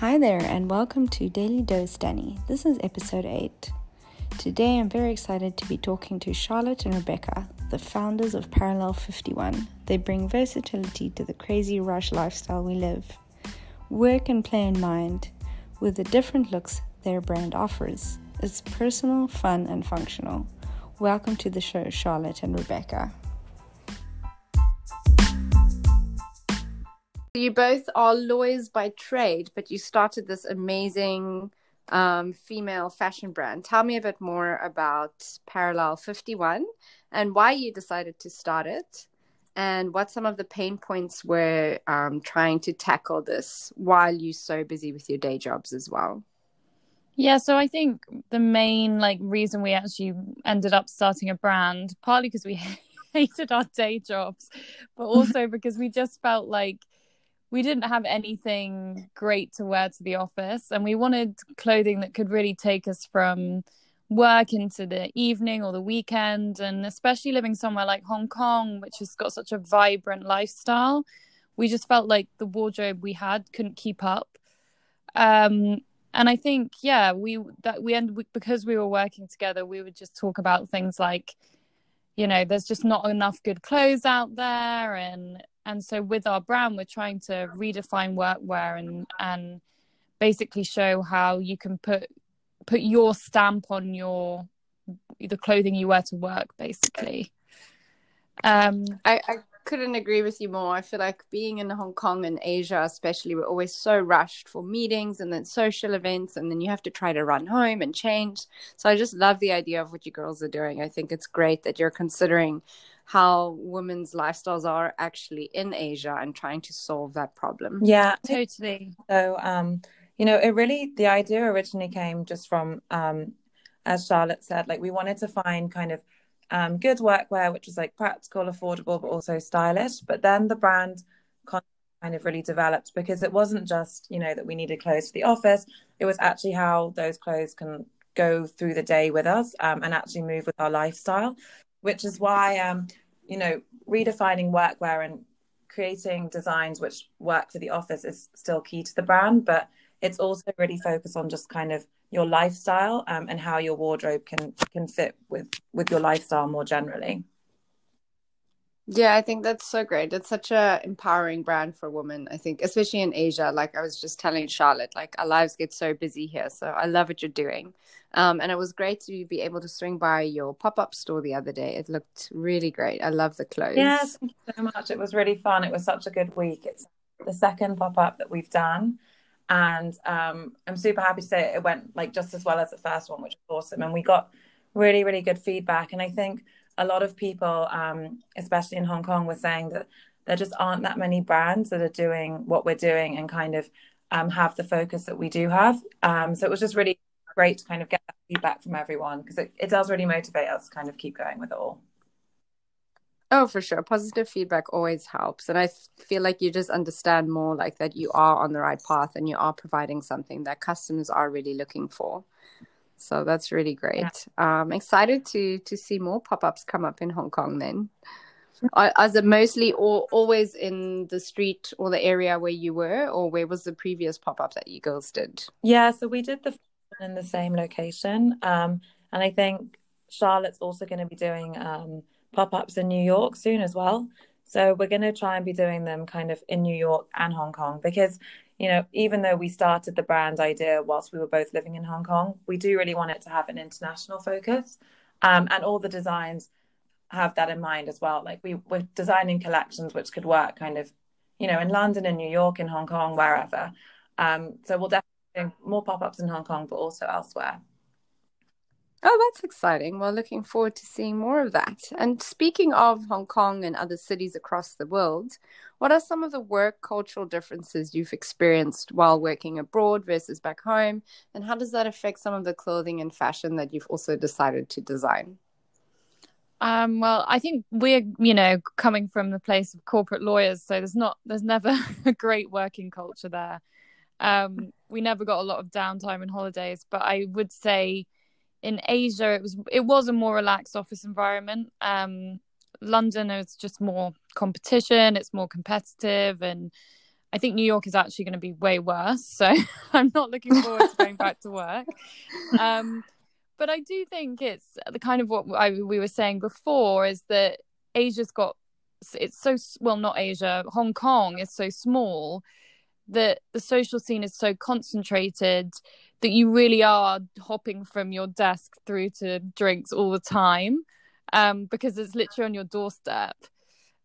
Hi there, and welcome to Daily Dose Danny. This is episode 8. Today I'm very excited to be talking to Charlotte and Rebecca, the founders of Parallel 51. They bring versatility to the crazy rush lifestyle we live. Work and play in mind, with the different looks their brand offers. It's personal, fun, and functional. Welcome to the show, Charlotte and Rebecca. You both are lawyers by trade, but you started this amazing um, female fashion brand. Tell me a bit more about Parallel 51 and why you decided to start it, and what some of the pain points were um, trying to tackle this while you're so busy with your day jobs as well. Yeah, so I think the main like reason we actually ended up starting a brand, partly because we hated our day jobs, but also because we just felt like we didn't have anything great to wear to the office and we wanted clothing that could really take us from work into the evening or the weekend and especially living somewhere like Hong Kong which has got such a vibrant lifestyle we just felt like the wardrobe we had couldn't keep up. Um, and I think yeah we that we end because we were working together we would just talk about things like you know there's just not enough good clothes out there. And and so with our brand we're trying to redefine workwear and and basically show how you can put put your stamp on your the clothing you wear to work basically. Um I, I couldn't agree with you more. I feel like being in Hong Kong and Asia, especially, we're always so rushed for meetings and then social events, and then you have to try to run home and change. So I just love the idea of what you girls are doing. I think it's great that you're considering how women's lifestyles are actually in Asia and trying to solve that problem. Yeah, totally. So, um, you know, it really, the idea originally came just from, um, as Charlotte said, like we wanted to find kind of um, good workwear, which was like practical, affordable, but also stylish. But then the brand kind of really developed because it wasn't just, you know, that we needed clothes for the office. It was actually how those clothes can go through the day with us um, and actually move with our lifestyle which is why um, you know redefining workwear and creating designs which work for the office is still key to the brand but it's also really focused on just kind of your lifestyle um, and how your wardrobe can can fit with with your lifestyle more generally yeah, I think that's so great. It's such a empowering brand for women. I think, especially in Asia. Like I was just telling Charlotte, like our lives get so busy here. So I love what you're doing. Um, and it was great to be able to swing by your pop up store the other day. It looked really great. I love the clothes. Yes, thank you so much. It was really fun. It was such a good week. It's the second pop up that we've done. And um, I'm super happy to say it went like just as well as the first one, which was awesome. And we got really, really good feedback. And I think a lot of people, um, especially in Hong Kong, were saying that there just aren't that many brands that are doing what we're doing and kind of um, have the focus that we do have. Um, so it was just really great to kind of get that feedback from everyone because it, it does really motivate us to kind of keep going with it all. Oh, for sure. Positive feedback always helps. And I feel like you just understand more like that you are on the right path and you are providing something that customers are really looking for. So that's really great. Yeah. Um, excited to to see more pop ups come up in Hong Kong. Then, is it mostly all, always in the street or the area where you were, or where was the previous pop up that you girls did? Yeah, so we did the in the same location, um, and I think Charlotte's also going to be doing um, pop ups in New York soon as well. So we're going to try and be doing them kind of in New York and Hong Kong because you know, even though we started the brand idea whilst we were both living in Hong Kong, we do really want it to have an international focus. Um, and all the designs have that in mind as well. Like we, we're designing collections which could work kind of, you know, in London, in New York, in Hong Kong, wherever. Um, so we'll definitely more pop ups in Hong Kong, but also elsewhere. Oh, that's exciting. Well, looking forward to seeing more of that. And speaking of Hong Kong and other cities across the world, what are some of the work cultural differences you've experienced while working abroad versus back home? And how does that affect some of the clothing and fashion that you've also decided to design? Um, well, I think we're, you know, coming from the place of corporate lawyers, so there's not, there's never a great working culture there. Um, we never got a lot of downtime and holidays, but I would say in Asia it was it was a more relaxed office environment. Um, London is just more competition, it's more competitive, and I think New York is actually going to be way worse. So I'm not looking forward to going back to work. Um, but I do think it's the kind of what I, we were saying before is that Asia's got it's so well not Asia Hong Kong is so small that the social scene is so concentrated that you really are hopping from your desk through to drinks all the time um, because it's literally on your doorstep.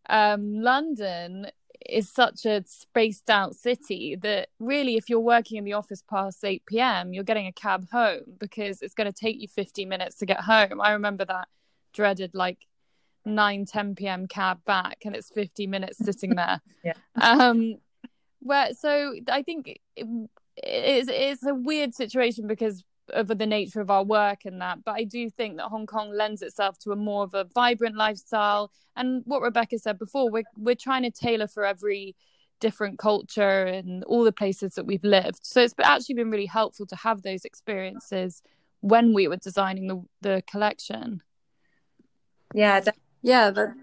Um, London is such a spaced out city that really, if you're working in the office past 8 p.m., you're getting a cab home because it's going to take you 50 minutes to get home. I remember that dreaded like 9 10 p.m. cab back, and it's 50 minutes sitting there. yeah. Um, where so I think it's it's a weird situation because of the nature of our work and that. But I do think that Hong Kong lends itself to a more of a vibrant lifestyle. And what Rebecca said before, we're we're trying to tailor for every different culture and all the places that we've lived. So it's actually been really helpful to have those experiences when we were designing the the collection. Yeah, yeah. That,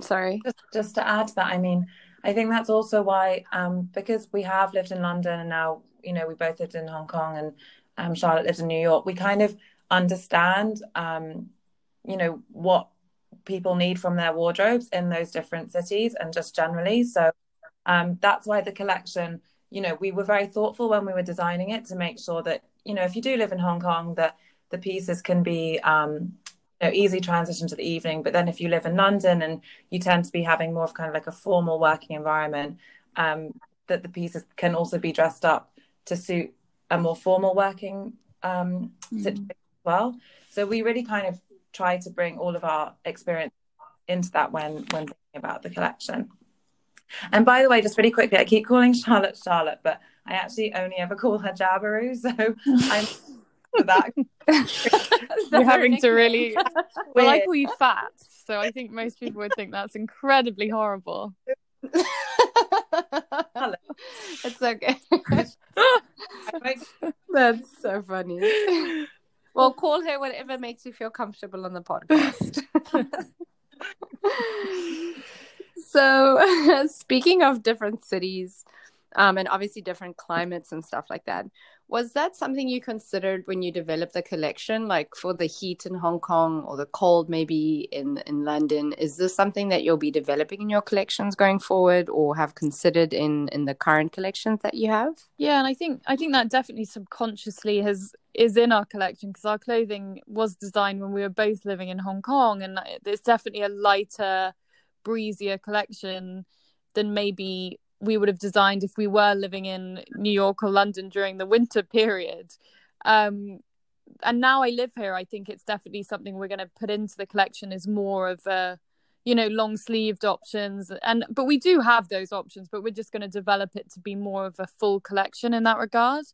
sorry. Just, just to add to that, I mean, I think that's also why, um, because we have lived in London and now, you know, we both lived in Hong Kong and um, Charlotte lives in New York, we kind of understand, um, you know, what people need from their wardrobes in those different cities and just generally. So um, that's why the collection, you know, we were very thoughtful when we were designing it to make sure that, you know, if you do live in Hong Kong, that the pieces can be um, you know, easy transition to the evening. But then if you live in London and you tend to be having more of kind of like a formal working environment, um, that the pieces can also be dressed up to suit a more formal working um, mm. situation as well. So we really kind of try to bring all of our experience into that when when thinking about the collection. And by the way, just really quickly, I keep calling Charlotte Charlotte, but I actually only ever call her Jabiru. So I'm for that. You're having to really. well, I call you fat, so I think most people would think that's incredibly horrible. It's okay. that's so funny. Well, call her whatever makes you feel comfortable on the podcast. so, speaking of different cities, um, and obviously different climates and stuff like that. Was that something you considered when you developed the collection, like for the heat in Hong Kong or the cold maybe in in London? Is this something that you'll be developing in your collections going forward, or have considered in in the current collections that you have? Yeah, and I think I think that definitely subconsciously has is in our collection because our clothing was designed when we were both living in Hong Kong, and it's definitely a lighter, breezier collection than maybe we would have designed if we were living in New York or London during the winter period. Um, and now I live here, I think it's definitely something we're going to put into the collection is more of a, you know, long sleeved options. And but we do have those options, but we're just going to develop it to be more of a full collection in that regard.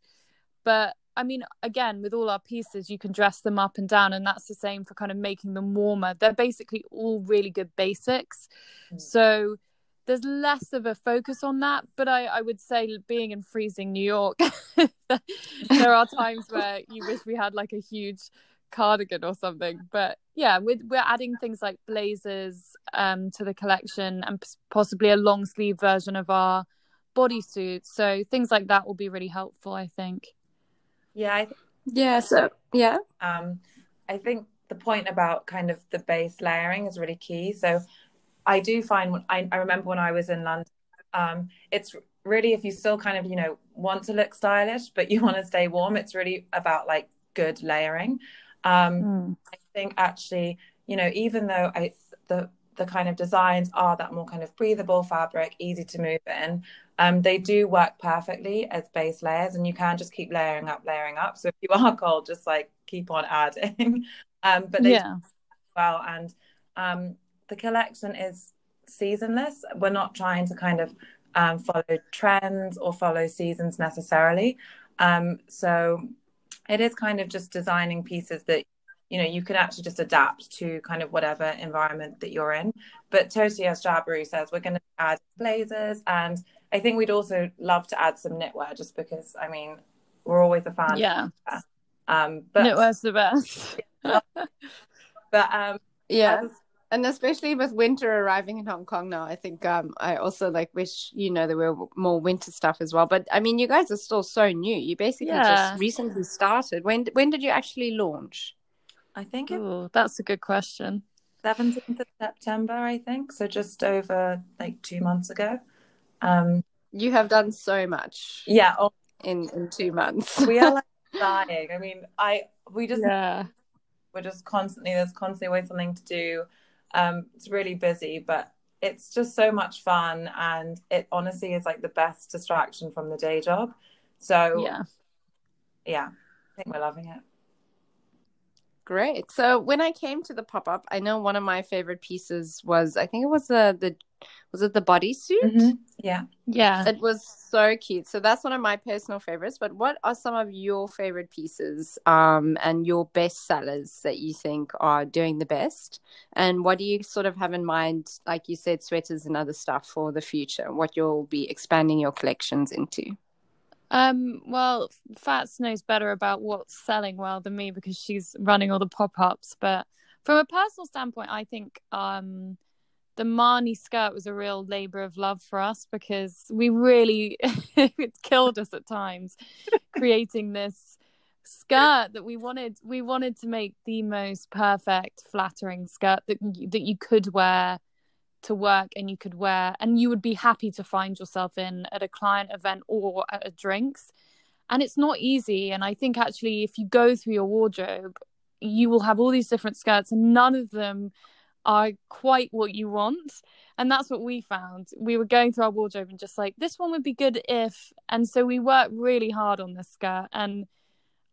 But I mean, again, with all our pieces, you can dress them up and down, and that's the same for kind of making them warmer. They're basically all really good basics. Mm. So there's less of a focus on that but i i would say being in freezing new york there are times where you wish we had like a huge cardigan or something. But yeah we're, we're adding things like blazers um to the collection and possibly a long sleeve version of our bodysuits so things like that will be really helpful i think. Yeah I th- yeah so yeah. um i think the point about kind of the base layering is really key. So I do find I, I remember when I was in London, um, it's really if you still kind of you know want to look stylish but you want to stay warm, it's really about like good layering. Um, mm. I think actually, you know, even though I the the kind of designs are that more kind of breathable fabric, easy to move in. Um, they do work perfectly as base layers, and you can just keep layering up, layering up. So if you are cold, just like keep on adding. um, but they yeah. well, and um, the collection is seasonless. We're not trying to kind of um, follow trends or follow seasons necessarily. Um, so it is kind of just designing pieces that you know you can actually just adapt to kind of whatever environment that you're in. But totally, as Jabiru says, we're going to add blazers, and I think we'd also love to add some knitwear, just because I mean we're always a fan. Yeah. Um, but knitwear's the best. but um, yeah and especially with winter arriving in Hong Kong now, I think um, I also like wish you know there were more winter stuff as well. But I mean, you guys are still so new. You basically Yeah. just recently started. When when did you actually launch? I think it's Ooh, that's a good question. 17th of September, I think. So just over like two months ago. Um, You have done so much yeah, oh, in in two months. we are like dying. I mean, I we just Yeah. we're just constantly there's constantly always something to do. Um, it's really busy, but it's just so much fun, and it honestly is like the best distraction from the day job. So Yeah. yeah, I think we're loving it. Great. So when I came to the pop up, I know one of my favorite pieces was I think it was the the was it the bodysuit? Mhm. Yeah. Yeah. It was so cute. So that's one of my personal favorites. But what are some of your favorite pieces um, and your best sellers that you think are doing the best? And what do you sort of have in mind, like you said, sweaters and other stuff for the future? What you'll be expanding your collections into? Um, well, Fats knows better about what's selling well than me because she's running all the pop-ups. But from a personal standpoint, I think um the Marnie skirt was a real labor of love for us because we really it killed us at times creating this skirt that we wanted we wanted to make the most perfect flattering skirt that that you could wear to work and you could wear and you would be happy to find yourself in at a client event or at a drinks. And it's not easy. And i think actually if you go through your wardrobe you will have all these different skirts and none of them are quite what you want and that's what we found we were going through our wardrobe and just like this one would be good if and so we worked really hard on this skirt and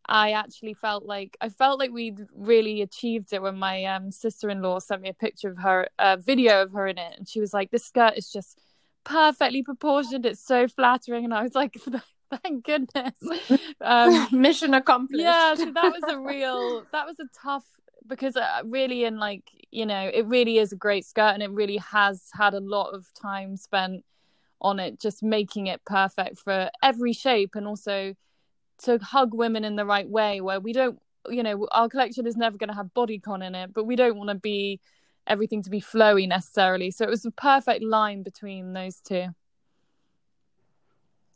I actually felt like I felt like we'd really achieved it when my um, sister-in-law sent me a picture of her, a video of her in it, and she was like, "This skirt is just perfectly proportioned. It's so flattering." And I was like, "Thank goodness." Um, Mission accomplished. yeah, so that was a real, that was a tough because uh, really, in like you know, it really is a great skirt, and it really has had a lot of time spent on it, just making it perfect for every shape, and also to hug women in the right way where we don't you know our collection is never going to have bodycon in it but we don't want to be everything to be flowy necessarily so it was a perfect line between those two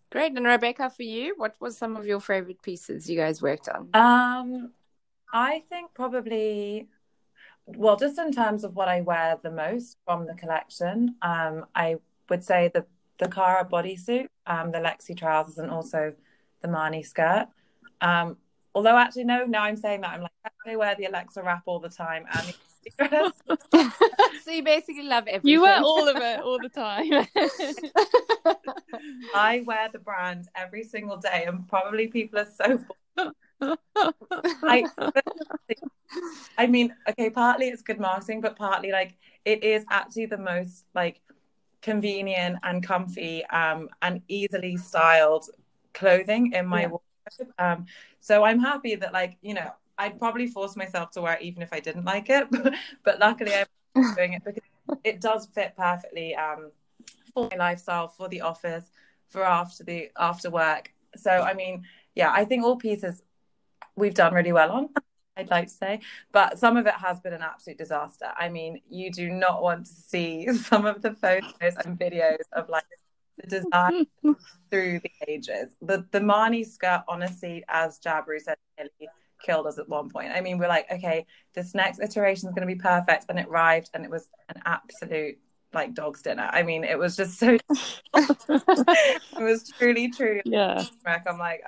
Great. And Rebecca, for you, what was some of your favorite pieces you guys worked on? Um, I think probably, well, just in terms of what I wear the most from the collection, um, I would say the the Cara bodysuit, um, the Lexi trousers, and also the Marnie skirt. Um, although actually, no, now I'm saying that I'm like I wear the Alexa wrap all the time and so you basically love everything. you wear all of it all the time I wear the brand every single day, and probably people are so. I, I mean, okay, partly it's good marketing, but partly like it is actually the most like convenient and comfy um, and easily styled clothing in my Yeah. wardrobe. Um, so I'm happy that like you know I'd probably force myself to wear it even if I didn't like it, but luckily I'm doing it because it does fit perfectly um, for my lifestyle, for the office, for after the after work. So I mean, yeah, I think all pieces we've done really well on. I'd like to say, but some of it has been an absolute disaster. I mean, you do not want to see some of the photos and videos of like the design through the ages. The the Marnie skirt, honestly, as Jabru said, nearly killed us at one point. I mean, we're like, okay, this next iteration is going to be perfect, and it arrived, and it was an absolute like dog's dinner. I mean, it was just so. it was truly, truly. yeah. I'm like,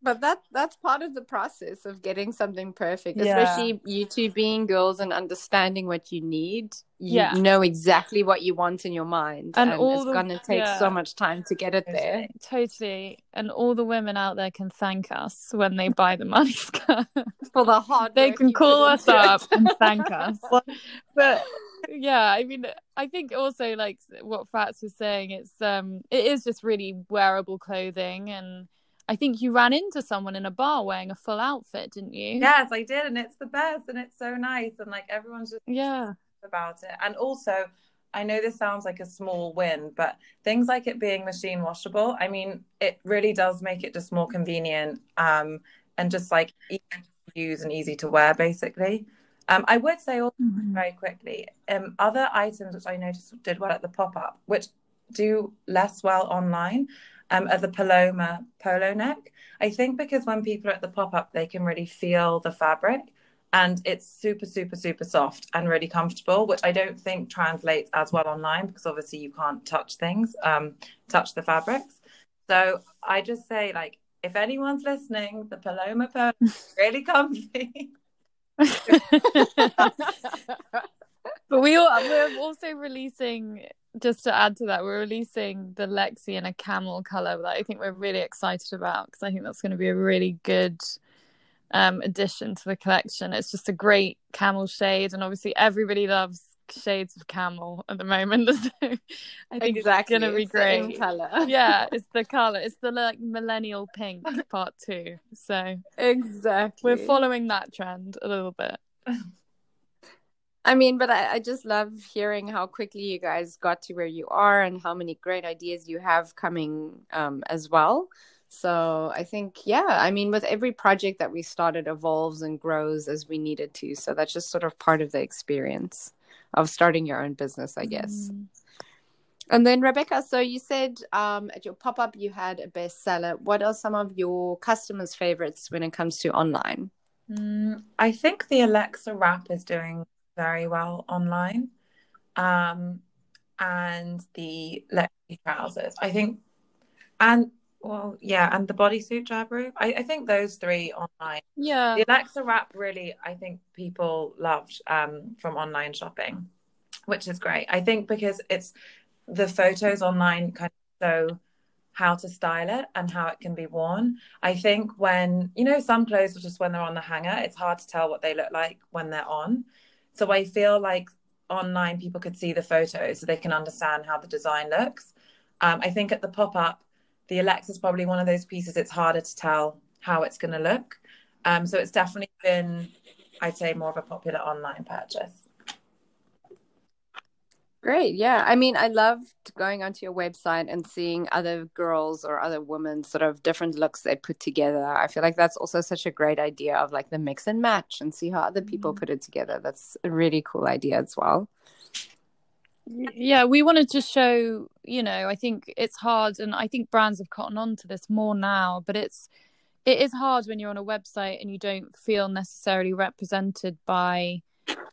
But that that's part of the process of getting something perfect, Yeah. especially you two being girls and understanding what you need. You Yeah. know exactly what you want in your mind, And and, all it's the- gonna take yeah. so much time to get it there. totally and all the women out there can thank us when they buy the Marnie For the hard, they work can call us it. up and thank us but yeah i mean i think also like what fats was saying it's um it is just really wearable clothing and i think you ran into someone in a bar wearing a full outfit didn't you yes, I did, and it's the best, and it's so nice, and like everyone's just yeah about it. And also, I know this sounds like a small win, but things like it being machine washable, I mean, it really does make it just more convenient um, and just like easy to use and easy to wear, basically. Um, I would say also Mhm. very quickly, um, other items which I noticed did well at the pop up, which do less well online, um, are the Paloma polo neck. I think because when people are at the pop up, they can really feel the fabric and it's super, super, super soft and really comfortable, which I don't think translates as well online because obviously you can't touch things, um, touch the fabrics. So I just say, like, if anyone's listening, the Paloma polo is really comfy. But we all, we're also releasing, just to add to that, we're releasing the Lexi in a camel color that I think we're really excited about because I think that's going to be a really good um, addition to the collection. It's just a great camel shade, and obviously everybody loves shades of camel at the moment. So I think exactly. it's going to be It's great. color. yeah, it's the color. It's the like millennial pink part two. So exactly. we're following that trend a little bit. I mean, but I, I just love hearing how quickly you guys got to where you are and how many great ideas you have coming um, as well. So I think, yeah, I mean, with every project that we started evolves and grows as we need it to. So that's just sort of part of the experience of starting your own business, I guess. Mm. And then Rebecca, so you said um, at your pop up you had a bestseller. What are some of your customers' favorites when it comes to online? Mm, I think the Alexa wrap is doing very well online. Um, and the Lexi trousers. I think, and well, yeah, and the bodysuit Jabru. I, I think those three online. Yeah. The Alexa wrap really, I think people loved um, from online shopping, which is great. I think because it's the photos online kind of show how to style it and how it can be worn. I think when, you know, some clothes are just when they're on the hanger, it's hard to tell what they look like when they're on. So I feel like online people could see the photos so they can understand how the design looks. Um, I think at the pop up, the Alexa is probably one of those pieces it's harder to tell how it's going to look. Um, so it's definitely been, I'd say, more of a popular online purchase. Great. Yeah. I mean, I loved going onto your website and seeing other girls or other women sort of different looks they put together. I feel like that's also such a great idea of like the mix and match and see how other people mm-hmm. put it together. That's a really cool idea as well. Yeah, we wanted to show, you know, I think it's hard and I think brands have cotton on to this more now, but it's it is hard when you're on a website and you don't feel necessarily represented by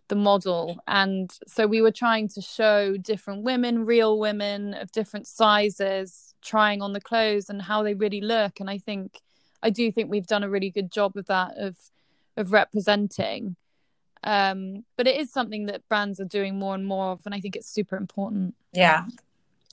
the model. And so we were trying to show different women, real women of different sizes, trying on the clothes and how they really look. And I think I do think we've done a really good job of that of of representing. Um, but it is something that brands are doing more and more of, and I think it's super important. Yeah.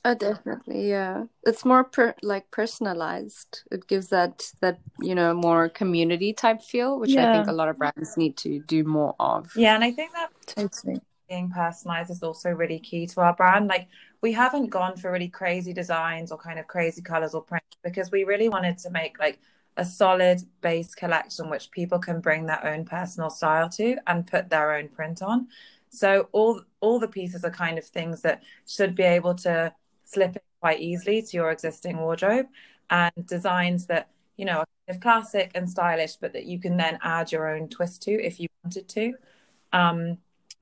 Oh, definitely. Yeah. It's more per like personalized. It gives that that, you know, more community type feel, which I think a lot of brands need to do more of. Yeah. And I think that Totally. being personalized is also really key to our brand. Like we haven't gone for really crazy designs or kind of crazy colors or prints because we really wanted to make like a solid base collection which people can bring their own personal style to and put their own print on. So all all the pieces are kind of things that should be able to slip in quite easily to your existing wardrobe and designs that you know are kind of classic and stylish but that you can then add your own twist to if you wanted to. Um,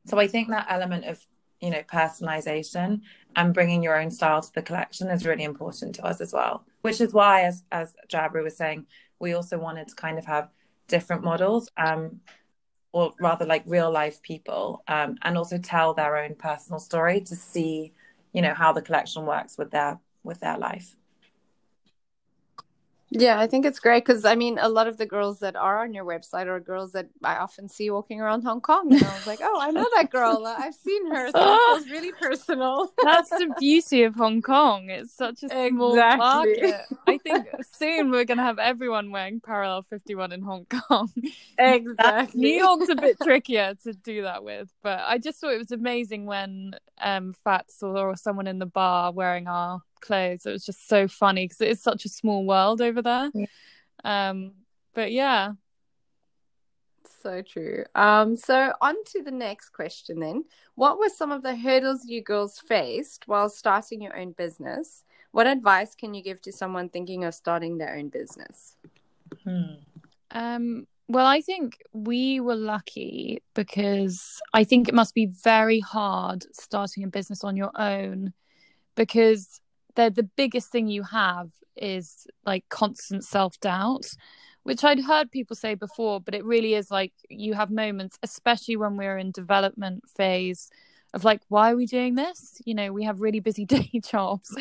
so I think that element of you know personalization and bringing your own style to the collection is really important to us as well. Which is why, as as Jabri was saying, we also wanted to kind of have different models, um, or rather like real life people, um, and also tell their own personal story to see, you know, how the collection works with their with their life. Yeah, I think it's great because I mean, a lot of the girls that are on your website are girls that I often see walking around Hong Kong. And I was like, oh, I know that girl. I've seen her. So it feels really personal. That's the beauty of Hong Kong. It's such a small Exactly. market. I think soon we're going to have everyone wearing Parallel 51 in Hong Kong. exactly. New York's a bit trickier to do that with, but I just thought it was amazing when um, Fat saw someone in the bar wearing our clothes. It was just so funny because it is such a small world over there. Yeah. Um, but yeah, So true. Um, so on to the next question then. What were some of the hurdles you girls faced while starting your own business? What advice can you give to someone thinking of starting their own business? Hmm. Um, Well, I think we were lucky because I think it must be very hard starting a business on your own because the the biggest thing you have is like constant self-doubt, which I'd heard people say before, but it really is like you have moments especially when we're in development phase of like why are we doing this? You know, we have really busy day jobs.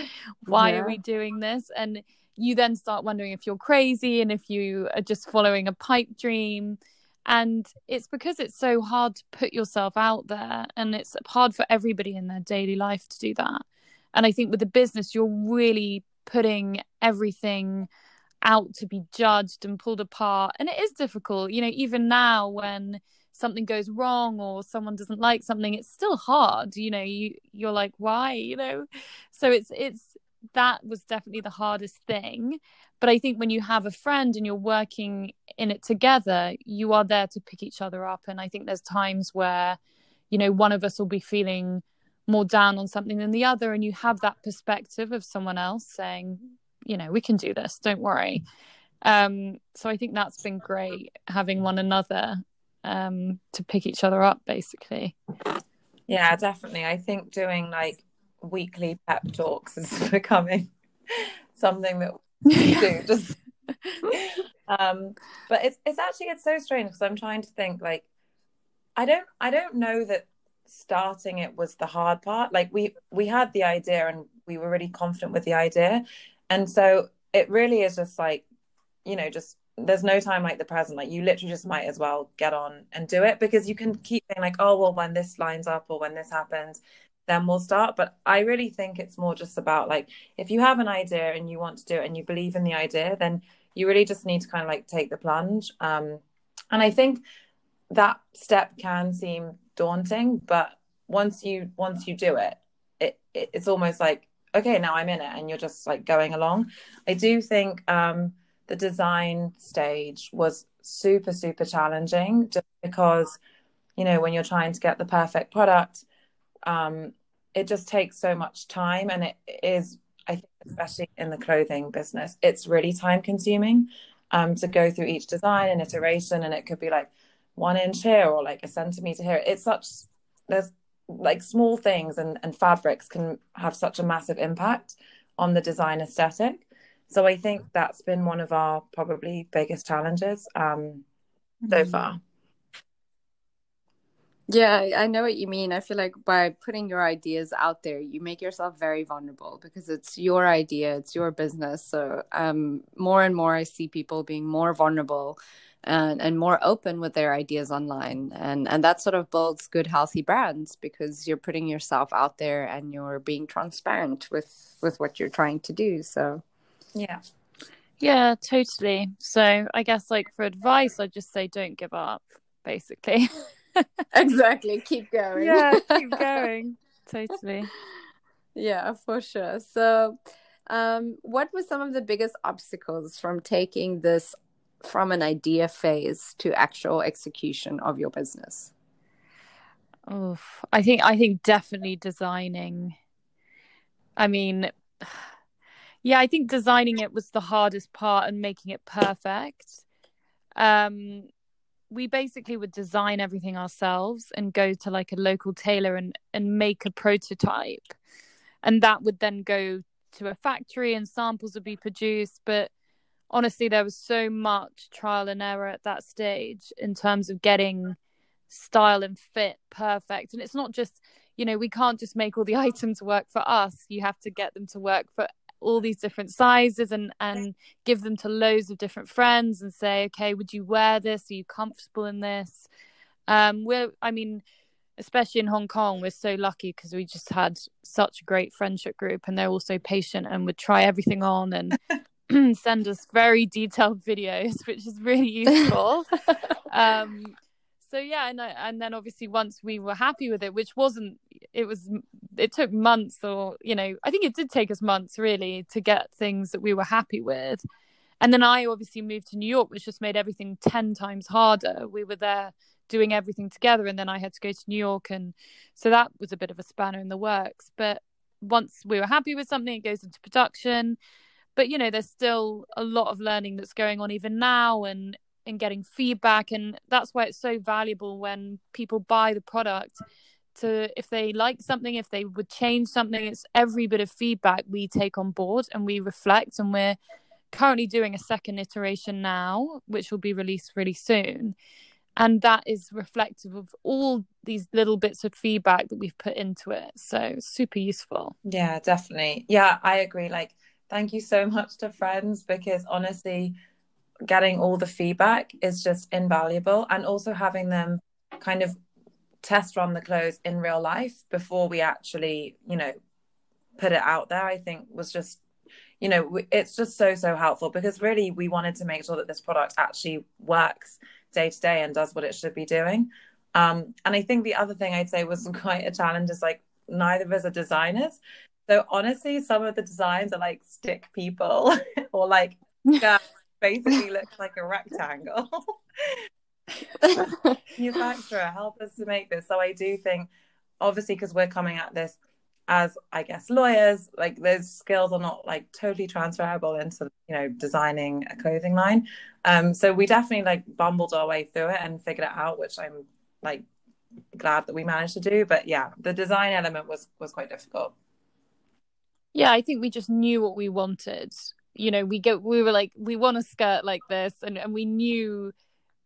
Why yeah. are we doing this? And you then start wondering if you're crazy and if you are just following a pipe dream. And it's because it's so hard to put yourself out there and it's hard for everybody in their daily life to do that. And I think with the business, you're really putting everything out to be judged and pulled apart. And it is difficult, you know, even now when something goes wrong or someone doesn't like something, it's still hard, you know, you you're like, why, you know? So it's it's that was definitely the hardest thing. But I think when you have a friend and you're working in it together, you are there to pick each other up. And I think there's times where, you know, one of us will be feeling more down on something than the other. And you have that perspective of someone else saying, you know, we can do this, don't worry. Um, so I think that's been great having one another um, to pick each other up, basically. Yeah, definitely. I think doing like weekly pep talks is becoming something that we do just um but it's it's actually it's so strange because i'm trying to think like i don't i don't know that starting it was the hard part like we we had the idea and we were really confident with the idea and so it really is just like you know just there's no time like the present like you literally just might as well get on and do it because you can keep being like oh well when this lines up or when this happens then we'll start. But I really think it's more just about like if you have an idea and you want to do it and you believe in the idea, then you really just need to kind of like take the plunge. Um, and I think that step can seem daunting, but once you once you do it, it, it it's almost like okay, now I'm in it, and you're just like going along. I do think um, the design stage was super super challenging, just because you know when you're trying to get the perfect product um, it just takes so much time and it is i think especially in the clothing business it's really time consuming um, to go through each design and iteration and it could be like one inch here or like a centimeter here it's such there's like small things and, and fabrics can have such a massive impact on the design aesthetic so i think that's been one of our probably biggest challenges um, so mm-hmm. far yeah, I know what you mean. I feel like by putting your ideas out there, you make yourself very vulnerable because it's your idea, it's your business. So, um, more and more, I see people being more vulnerable and, and more open with their ideas online, and and that sort of builds good, healthy brands because you're putting yourself out there and you're being transparent with with what you're trying to do. So, yeah. Yeah, totally. So, I guess like for advice, i'd just say don't give up, basically. exactly. Keep going. Yeah, keep going. totally. Yeah, for sure. So, um, what were some of the biggest obstacles from taking this from an idea phase to actual execution of your business? Oh, I think I think definitely designing. I mean, yeah, I think designing it was the hardest part and making it perfect. Um, we basically would design everything ourselves and go to like a local tailor and and make a prototype and that would then go to a factory and samples would be produced but honestly there was so much trial and error at that stage in terms of getting style and fit perfect. And it's not just you know we can't just make all the items work for us. You have to get them to work for all these different sizes and and give them to loads of different friends and say okay would you wear this? Are you comfortable in this? Um we're i mean especially in hong kong we're so lucky because we just had such a great friendship group and they're also patient and would try everything on and send us very detailed videos which is really useful. Um so yeah and I, and then obviously once we were happy with it which wasn't it was it took months or you know i think it did take us months really to get things that we were happy with. And then i obviously moved to new york which just made everything 10 times harder. We were there doing everything together and then i had to go to new york and so that was a bit of a spanner in the works. But once we were happy with something it goes into production but you know there's still a lot of learning that's going on even now and and getting feedback and that's why it's so valuable when people buy the product to if they like something if they would change something it's every bit of feedback we take on board and we reflect and we're currently doing a second iteration now which will be released really soon. And that is reflective of all these little bits of feedback that we've put into it. So super useful. Yeah definitely. Yeah i agree. Like thank you so much to friends because honestly getting all the feedback is just invaluable and also having them kind of test run the clothes in real life before we actually you know put it out there i think was just you know it's just so so helpful because really we wanted to make sure that this product actually works day to day and does what it should be doing. Um and i think the other thing i'd say was quite a challenge is like neither of us are designers so honestly some of the designs are like stick people or like basically looks like a rectangle. Manufacturer help us to make this. So i do think obviously because we're coming at this as i guess lawyers like those skills are not like totally transferable into you know designing a clothing line. Um so we definitely like bumbled our way through it and figured it out which i'm like glad that we managed to do. But yeah the design element was was quite difficult yeah i think we just knew what we wanted. You know we go we were like we want a skirt like this and and we knew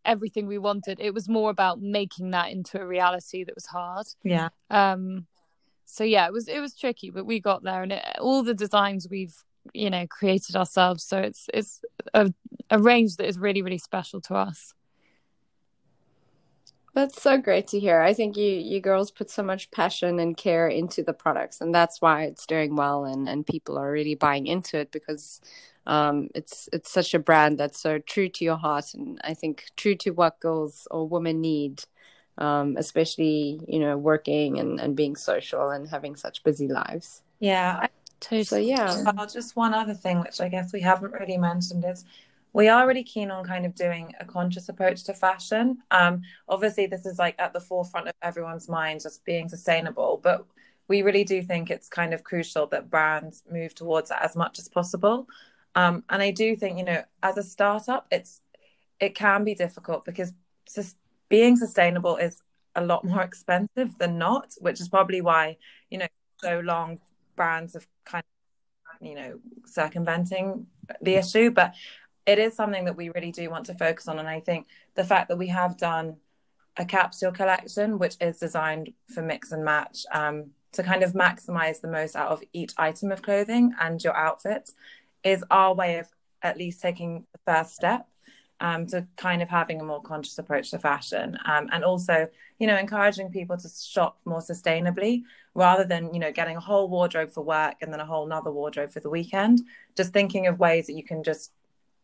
everything we wanted. It was more about making that into a reality that was hard. Yeah. Um so yeah it was it was tricky but we got there and it, all the designs we've you know created ourselves. So it's it's a, a range that is really really special to us that's so great to hear. I think you you girls put so much passion and care into the products, and that's why it's doing well, and and people are really buying into it because um, it's it's such a brand that's so true to your heart, and I think true to what girls or women need, um, especially you know working and and being social and having such busy lives. Yeah. Totally. So yeah. just one other thing, which I guess we haven't really mentioned, is we are really keen on kind of doing a conscious approach to fashion. Um, obviously, this is like at the forefront of everyone's mind, just being sustainable. But we really do think it's kind of crucial that brands move towards that as much as possible. Um, and I do think, you know, as a startup, it's it can be difficult because sus- being sustainable is a lot more expensive than not, which is probably why, you know, so long brands have kind of, you know, circumventing the issue. But it is something that we really do want to focus on. And I think the fact that we have done a capsule collection, which is designed for mix and match um, to kind of maximize the most out of each item of clothing and your outfits, is our way of at least taking the first step um, to kind of having a more conscious approach to fashion um, and also you know encouraging people to shop more sustainably rather than you know getting a whole wardrobe for work and then a whole another wardrobe for the weekend just thinking of ways that you can just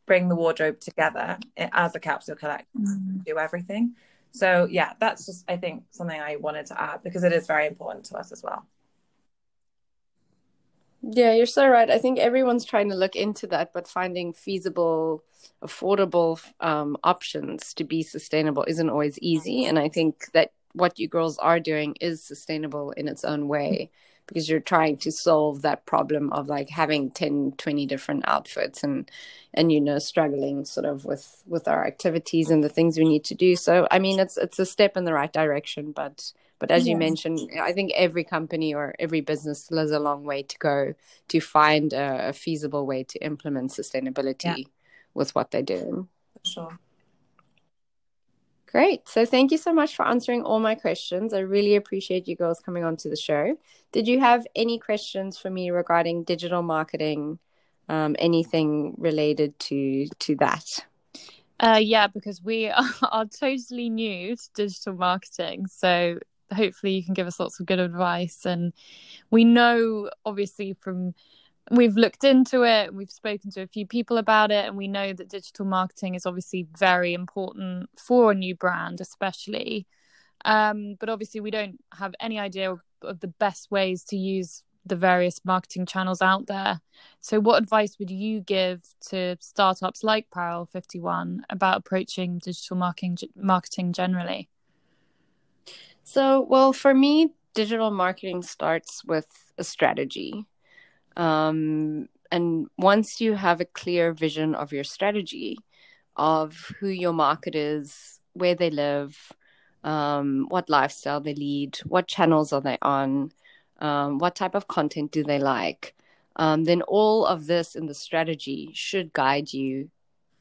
bring the wardrobe together as a capsule collection, mm. do everything. So yeah, that's just I think something I wanted to add because it is very important to us as well. Yeah, you're so right. I think everyone's trying to look into that, but finding feasible, affordable um, options to be sustainable isn't always easy. And I think that what you girls are doing is sustainable in its own way because you're trying to solve that problem of like having 10 20 different outfits and and you know struggling sort of with with our activities and the things we need to do so i mean it's it's a step in the right direction but but as yes. you mentioned i think every company or every business has a long way to go to find a, a feasible way to implement sustainability yeah. with what they're doing for sure Great. So thank you so much for answering all my questions. I really appreciate you girls coming on to the show. Did you have any questions for me regarding digital marketing, um, anything related to to that? Uh, yeah, because we are, are totally new to digital marketing. So hopefully you can give us lots of good advice. And we know, obviously, from we've looked into it we've spoken to a few people about it and we know that digital marketing is obviously very important for a new brand especially. Um, but obviously we don't have any idea of, of, the best ways to use the various marketing channels out there. So what advice would you give to startups like Parallel 51 about approaching digital marketing marketing generally? So well for me digital marketing starts with a strategy um, and once you have a clear vision of your strategy, of who your market is, where they live, um, what lifestyle they lead, what channels are they on, um, what type of content do they like, um, then all of this in the strategy should guide you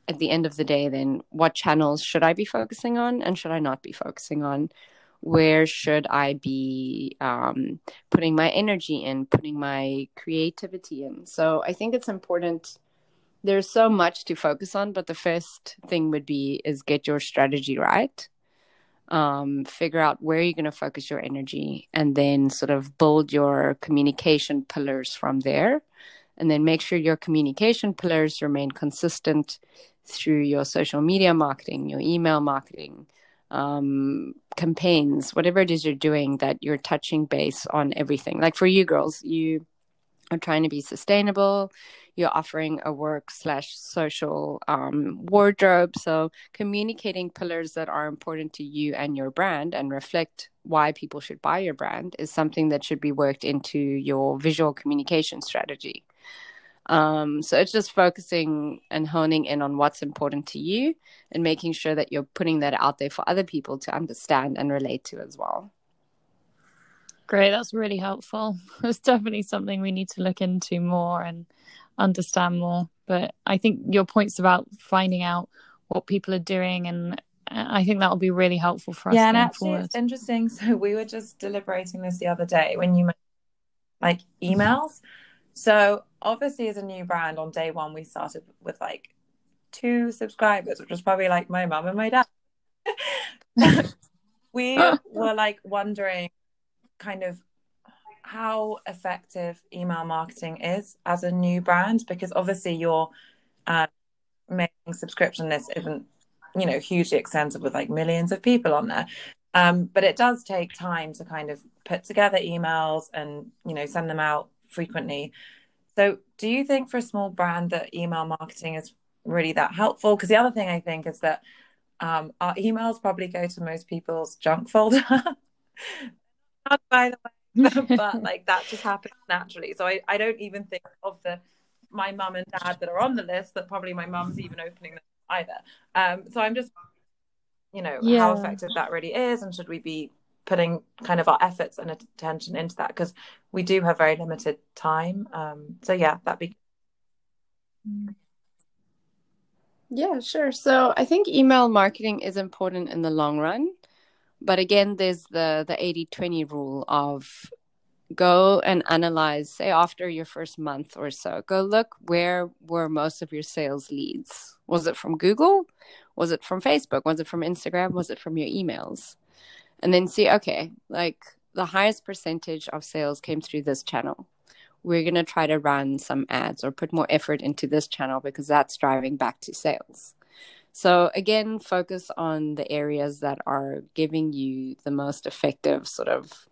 at the end of the day. Then, what channels should I be focusing on and should I not be focusing on? Where should I be um, putting my energy in, putting my creativity in? So, I think it's important. There's so much to focus on but the first thing would be is get your strategy right. Um, figure out where you're going to focus your energy and then sort of build your communication pillars from there. And then make sure your communication pillars remain consistent through your social media marketing your email marketing um, campaigns whatever it is you're doing that you're touching base on everything. Like for you girls you are trying to be sustainable. You're offering a work slash social um, wardrobe. So communicating pillars that are important to you and your brand and reflect why people should buy your brand is something that should be worked into your visual communication strategy um, so it's just focusing and honing in on what's important to you and making sure that you're putting that out there for other people to understand and relate to as well Great, that's really helpful. It's definitely something we need to look into more and understand more. But I think your points about finding out what people are doing and I think that will be really helpful for us. Yeah, and actually, forward. it's interesting. So we were just deliberating this the other day when you like emails. So obviously, as a new brand, on day one we started with like two subscribers, which was probably like my mum and my dad. we were like wondering kind of how effective email marketing is as a new brand because obviously your uh, mailing subscription list isn't you know hugely extensive with like millions of people on there um, but it does take time to kind of put together emails and you know send them out frequently so do you think for a small brand that email marketing is really that helpful because the other thing i think is that um, our emails probably go to most people's junk folder by the way, but like that just happens naturally. So I, I don't even think of the my mum and dad that are on the list that probably my mum's even opening them either. Um, so I'm just, you know, yeah. how effective that really is, and should we be putting kind of our efforts and attention into that because we do have very limited time. Um, so yeah, that'd be. Yeah, sure. So I think email marketing is important in the long run but again there's the the 80 20 rule of go and analyze say after your first month or so go look where were most of your sales leads was it from google was it from facebook was it from instagram was it from your emails and then see okay like the highest percentage of sales came through this channel. We're going to try to run some ads or put more effort into this channel because that's driving back to sales. So again, focus on the areas that are giving you the most effective sort of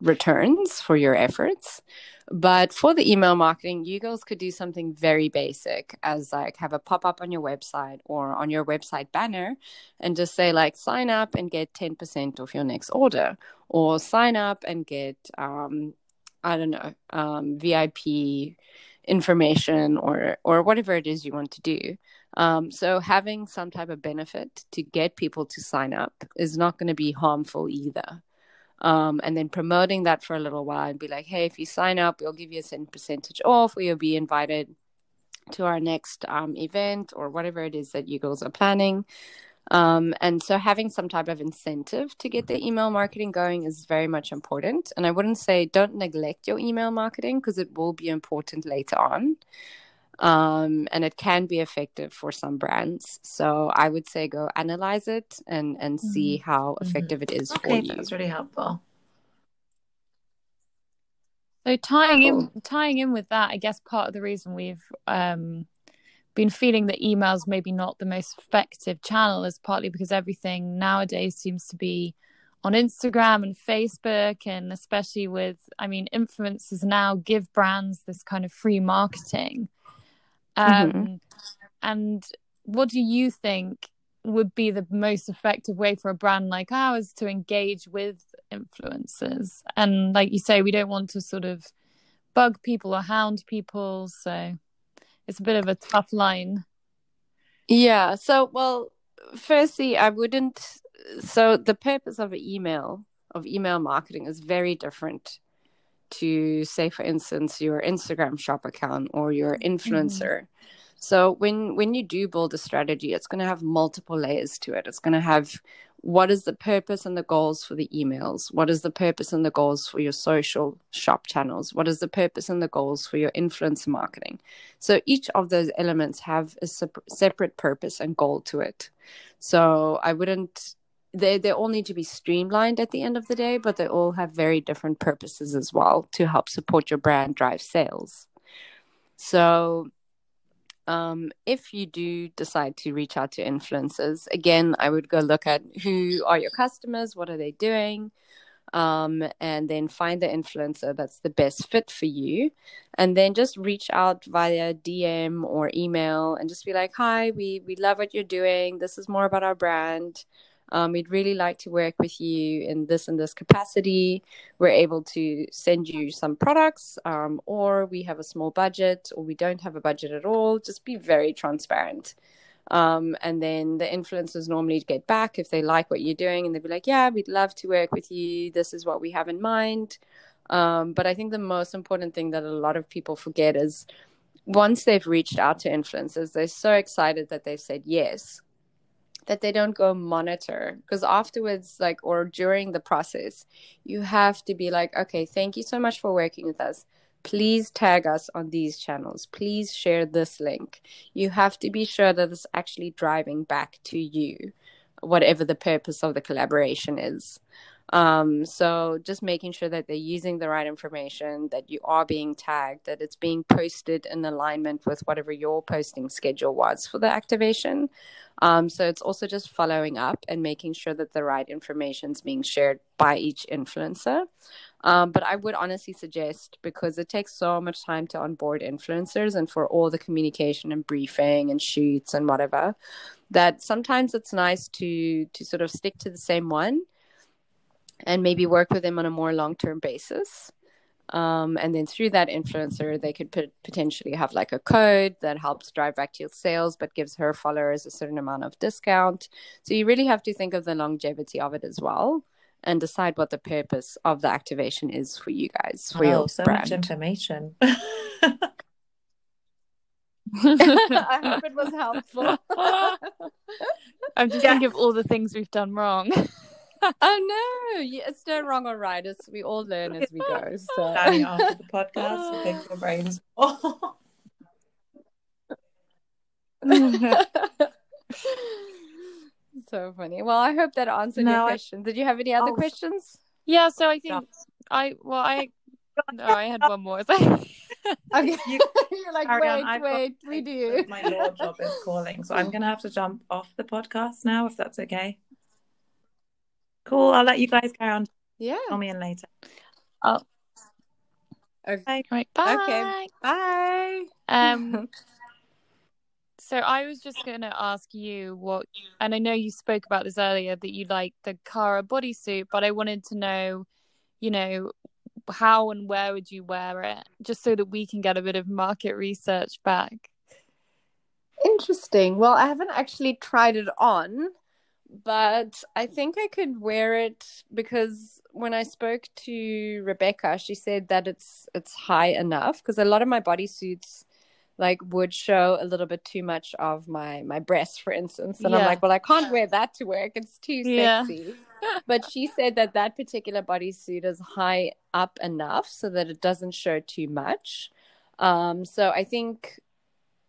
returns for your efforts. But for the email marketing, you girls could do something very basic as like have a pop up on your website or on your website banner and just say like sign up and get 10% off your next order or sign up and get um I don't know, um, VIP information or or whatever it is you want to do. Um, so having some type of benefit to get people to sign up is not going to be harmful either. Um, and then promoting that for a little while and be like, hey, if you sign up, we'll give you a certain percentage off, or you'll be invited to our next um, event or whatever it is that you girls are planning. Um, and so having some type of incentive to get the email marketing going is very much important. And I wouldn't say don't neglect your email marketing because it will be important later on. Um, and it can be effective for some brands. So I would say go analyze it and and mm-hmm. see how mm-hmm. effective mm-hmm. it is okay, for you. That's really helpful. So tying in tying in with that, I guess part of the reason we've um, been feeling that emails maybe not the most effective channel is partly because everything nowadays seems to be on Instagram and Facebook, and especially with, I mean, influencers now give brands this kind of free marketing. Um, mm-hmm. And what do you think would be the most effective way for a brand like ours to engage with influencers? And like you say, we don't want to sort of bug people or hound people. So it's a bit of a tough line. Yeah. So, well, firstly, I wouldn't. So, the purpose of an email, of email marketing, is very different to, say, for instance, your Instagram shop account or your influencer. Mm-hmm. So when when you do build a strategy, it's going to have multiple layers to it. It's going to have what is the purpose and the goals for the emails? What is the purpose and the goals for your social shop channels? What is the purpose and the goals for your influencer marketing? So each of those elements have a separate purpose and goal to it. So I wouldn't they they all need to be streamlined at the end of the day, but they all have very different purposes as well to help support your brand drive sales. So um, if you do decide to reach out to influencers, again, I would go look at who are your customers, what are they doing, um, and then find the influencer that's the best fit for you. And then just reach out via DM or email and just be like, hi, we, we love what you're doing. This is more about our brand. Um, we'd really like to work with you in this and this capacity. We're able to send you some products, um, or we have a small budget, or we don't have a budget at all. Just be very transparent. Um, and then the influencers normally get back if they like what you're doing and they'll be like, Yeah, we'd love to work with you. This is what we have in mind. Um, but I think the most important thing that a lot of people forget is once they've reached out to influencers, they're so excited that they've said yes that they don't go monitor. Because afterwards like or during the process you have to be like okay thank you so much for working with us. Please tag us on these channels. Please share this link. You have to be sure that it's actually driving back to you whatever the purpose of the collaboration is um, so just making sure that they're using the right information, that you are being tagged, that it's being posted in alignment with whatever your posting schedule was for the activation. Um, so it's also just following up and making sure that the right information is being shared by each influencer. Um, but I would honestly suggest because it takes so much time to onboard influencers and for all the communication and briefing and shoots and whatever, that sometimes it's nice to to sort of stick to the same one and maybe work with them on a more long term basis. Um, and then through that influencer, they could put, potentially have like a code that helps drive back to your sales, but gives her followers a certain amount of discount. So you really have to think of the longevity of it as well, and decide what the purpose of the activation is for you guys. For oh, your so brand. much information. I hope it was helpful. I'm just yeah. thinking of all the things we've done wrong oh no, it's no wrong or right. It's, we all learn as we go. So after the podcast, we pick your brains. so funny. Well, I hope that answered no, your question. Did you have any other oh. questions? Yeah, so I think I well I no, I had one more. okay. You, are like, wait, on. wait, we do. My law job is calling, so I'm gonna have to jump off the podcast now, if that's okay. Cool. I'll let you guys carry on. Yeah. Call me in later. Oh. Okay. Right. Bye. Okay. Bye. Um. so I was just going to ask you what, and I know you spoke about this earlier that you like the Kara bodysuit, but I wanted to know, you know, how and where would you wear it, just so that we can get a bit of market research back. Interesting. Well, I haven't actually tried it on but I think I could wear it because when I spoke to Rebecca, she said that it's it's high enough because a lot of my bodysuits like would show a little bit too much of my my breast, for instance, and yeah. I'm like, well, I can't wear that to work; it's too sexy. Yeah. but she said that that particular bodysuit is high up enough so that it doesn't show too much. Um, so I think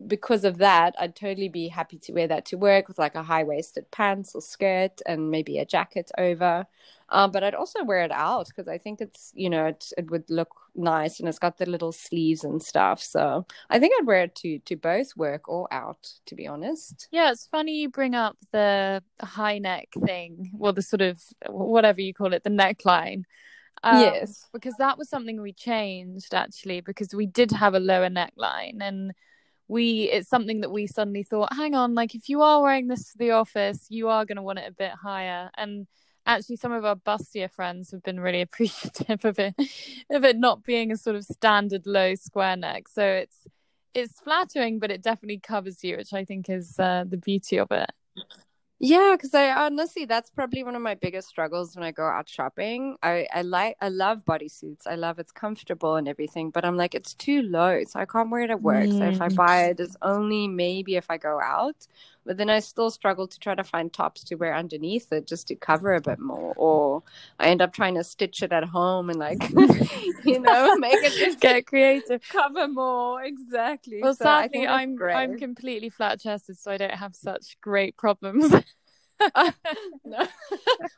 because of that, I'd totally be happy to wear that to work with like a high waisted pants or skirt and maybe a jacket over. Um, but I'd also wear it out because I think it's, you know, it, it would look nice and it's got the little sleeves and stuff. So I think I'd wear it to, to both work or out, to be honest. Yeah, it's funny you bring up the high neck thing, well, the sort of whatever you call it, the neckline. Um, yes. Because that was something we changed actually because we did have a lower neckline and we it's something that we suddenly thought hang on like if you are wearing this to the office you are going to want it a bit higher and actually some of our bustier friends have been really appreciative of it of it not being a sort of standard low square neck so it's it's flattering, but it definitely covers you, which I think is uh, the beauty of it. Yeah, because I honestly, that's probably one of my biggest struggles when I go out shopping. I, I like, I love bodysuits. I love it's comfortable and everything, but I'm like, it's too low, so I can't wear it at work. Mm. So if I mm. buy it, it's only maybe if I go out. But then I still struggle to try to find tops to wear underneath it just to cover a bit more. Or I end up trying to stitch it at home and like, you know, make it just get creative, cover more. Exactly. Well, so sadly, I'm great. I'm completely flat chested, so I don't have such great problems. uh, no.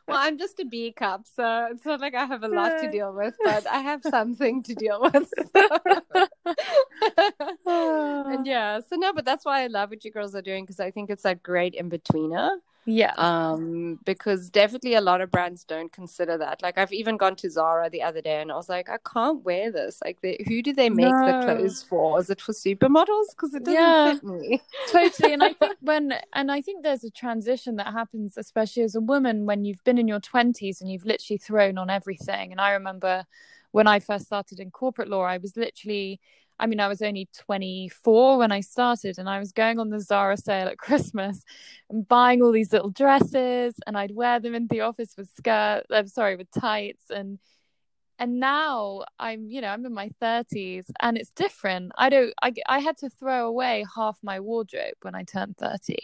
well, I'm just a B cup, so it's not like I have a lot to deal with, but I have something to deal with. and yeah, so no, but that's why I love what you girls are doing because I think it's that great in betweener. Yeah. Um, because definitely a lot of brands don't consider that. Like I've even gone to Zara the other day and I was like, I can't wear this. Like, they, who do they make no. the clothes for? Is it for supermodels? Because it doesn't yeah, fit me. totally. And I think when, and I think there's a transition that happens, especially as a woman, when you've been in your twenties and you've literally thrown on everything. And I remember when I first started in corporate law, I was literally I mean, I was only 24 when I started, and I was going on the Zara sale at Christmas and buying all these little dresses, and I'd wear them in the office with skirt. I'm sorry, with tights, and and now I'm, you know, I'm in my 30s, and it's different. I don't. I I had to throw away half my wardrobe when I turned 30.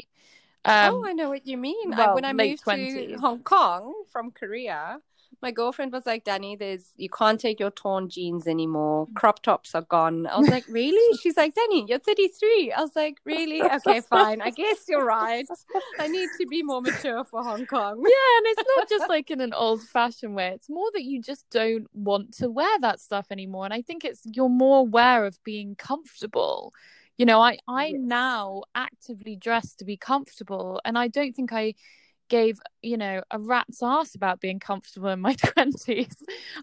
Um, oh, I know what you mean. Well, I, when I moved 20s. to Hong Kong from Korea, my girlfriend was like, Danny, there's you can't take your torn jeans anymore. Mm. Crop tops are gone. I was like, Really? She's like, Danny, you're 33. I was like, Really? Okay, fine. I guess you're right. I need to be more mature for Hong Kong. Yeah, and it's not just like in an old fashioned way. It's more that you just don't want to wear that stuff anymore. And I think it's you're more aware of being comfortable. You know, I I yes. now actively dress to be comfortable, and I don't think I gave you know a rat's ass about being comfortable in my 20s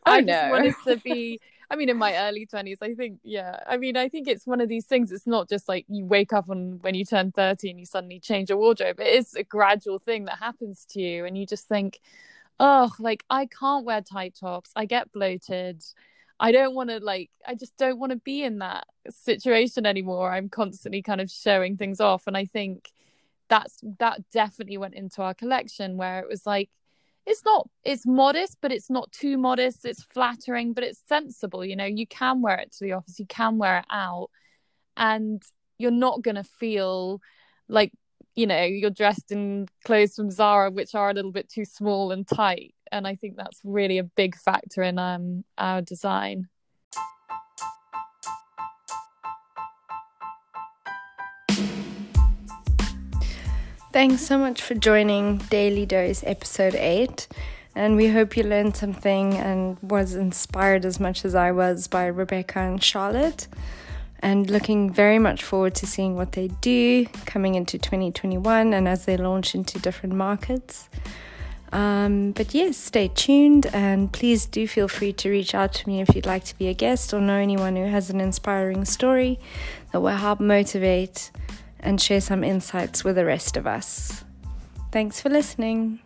i, I just wanted to be i mean in my early 20s i think yeah. I mean i think it's one of these things it's not just like you wake up on when you turn 30 and you suddenly change your wardrobe. It is a gradual thing that happens to you and you just think oh like i can't wear tight tops. I get bloated. I don't want to like I just don't want to be in that situation anymore. I'm constantly kind of showing things off. And I think that's that definitely went into our collection where it was like it's not it's modest but it's not too modest. It's flattering but it's sensible you know you can wear it to the office you can wear it out and you're not going to feel like you know you're dressed in clothes from Zara which are a little bit too small and tight and I think that's really a big factor in um our design Thanks so much for joining Daily Dose episode 8. And we hope you learned something and was inspired as much as I was by Rebecca and Charlotte. And looking very much forward to seeing what they do coming into 2021 and as they launch into different markets. Um, but yes, stay tuned and please do feel free to reach out to me if you'd like to be a guest or know anyone who has an inspiring story that will help motivate and share some insights with the rest of us. Thanks for listening.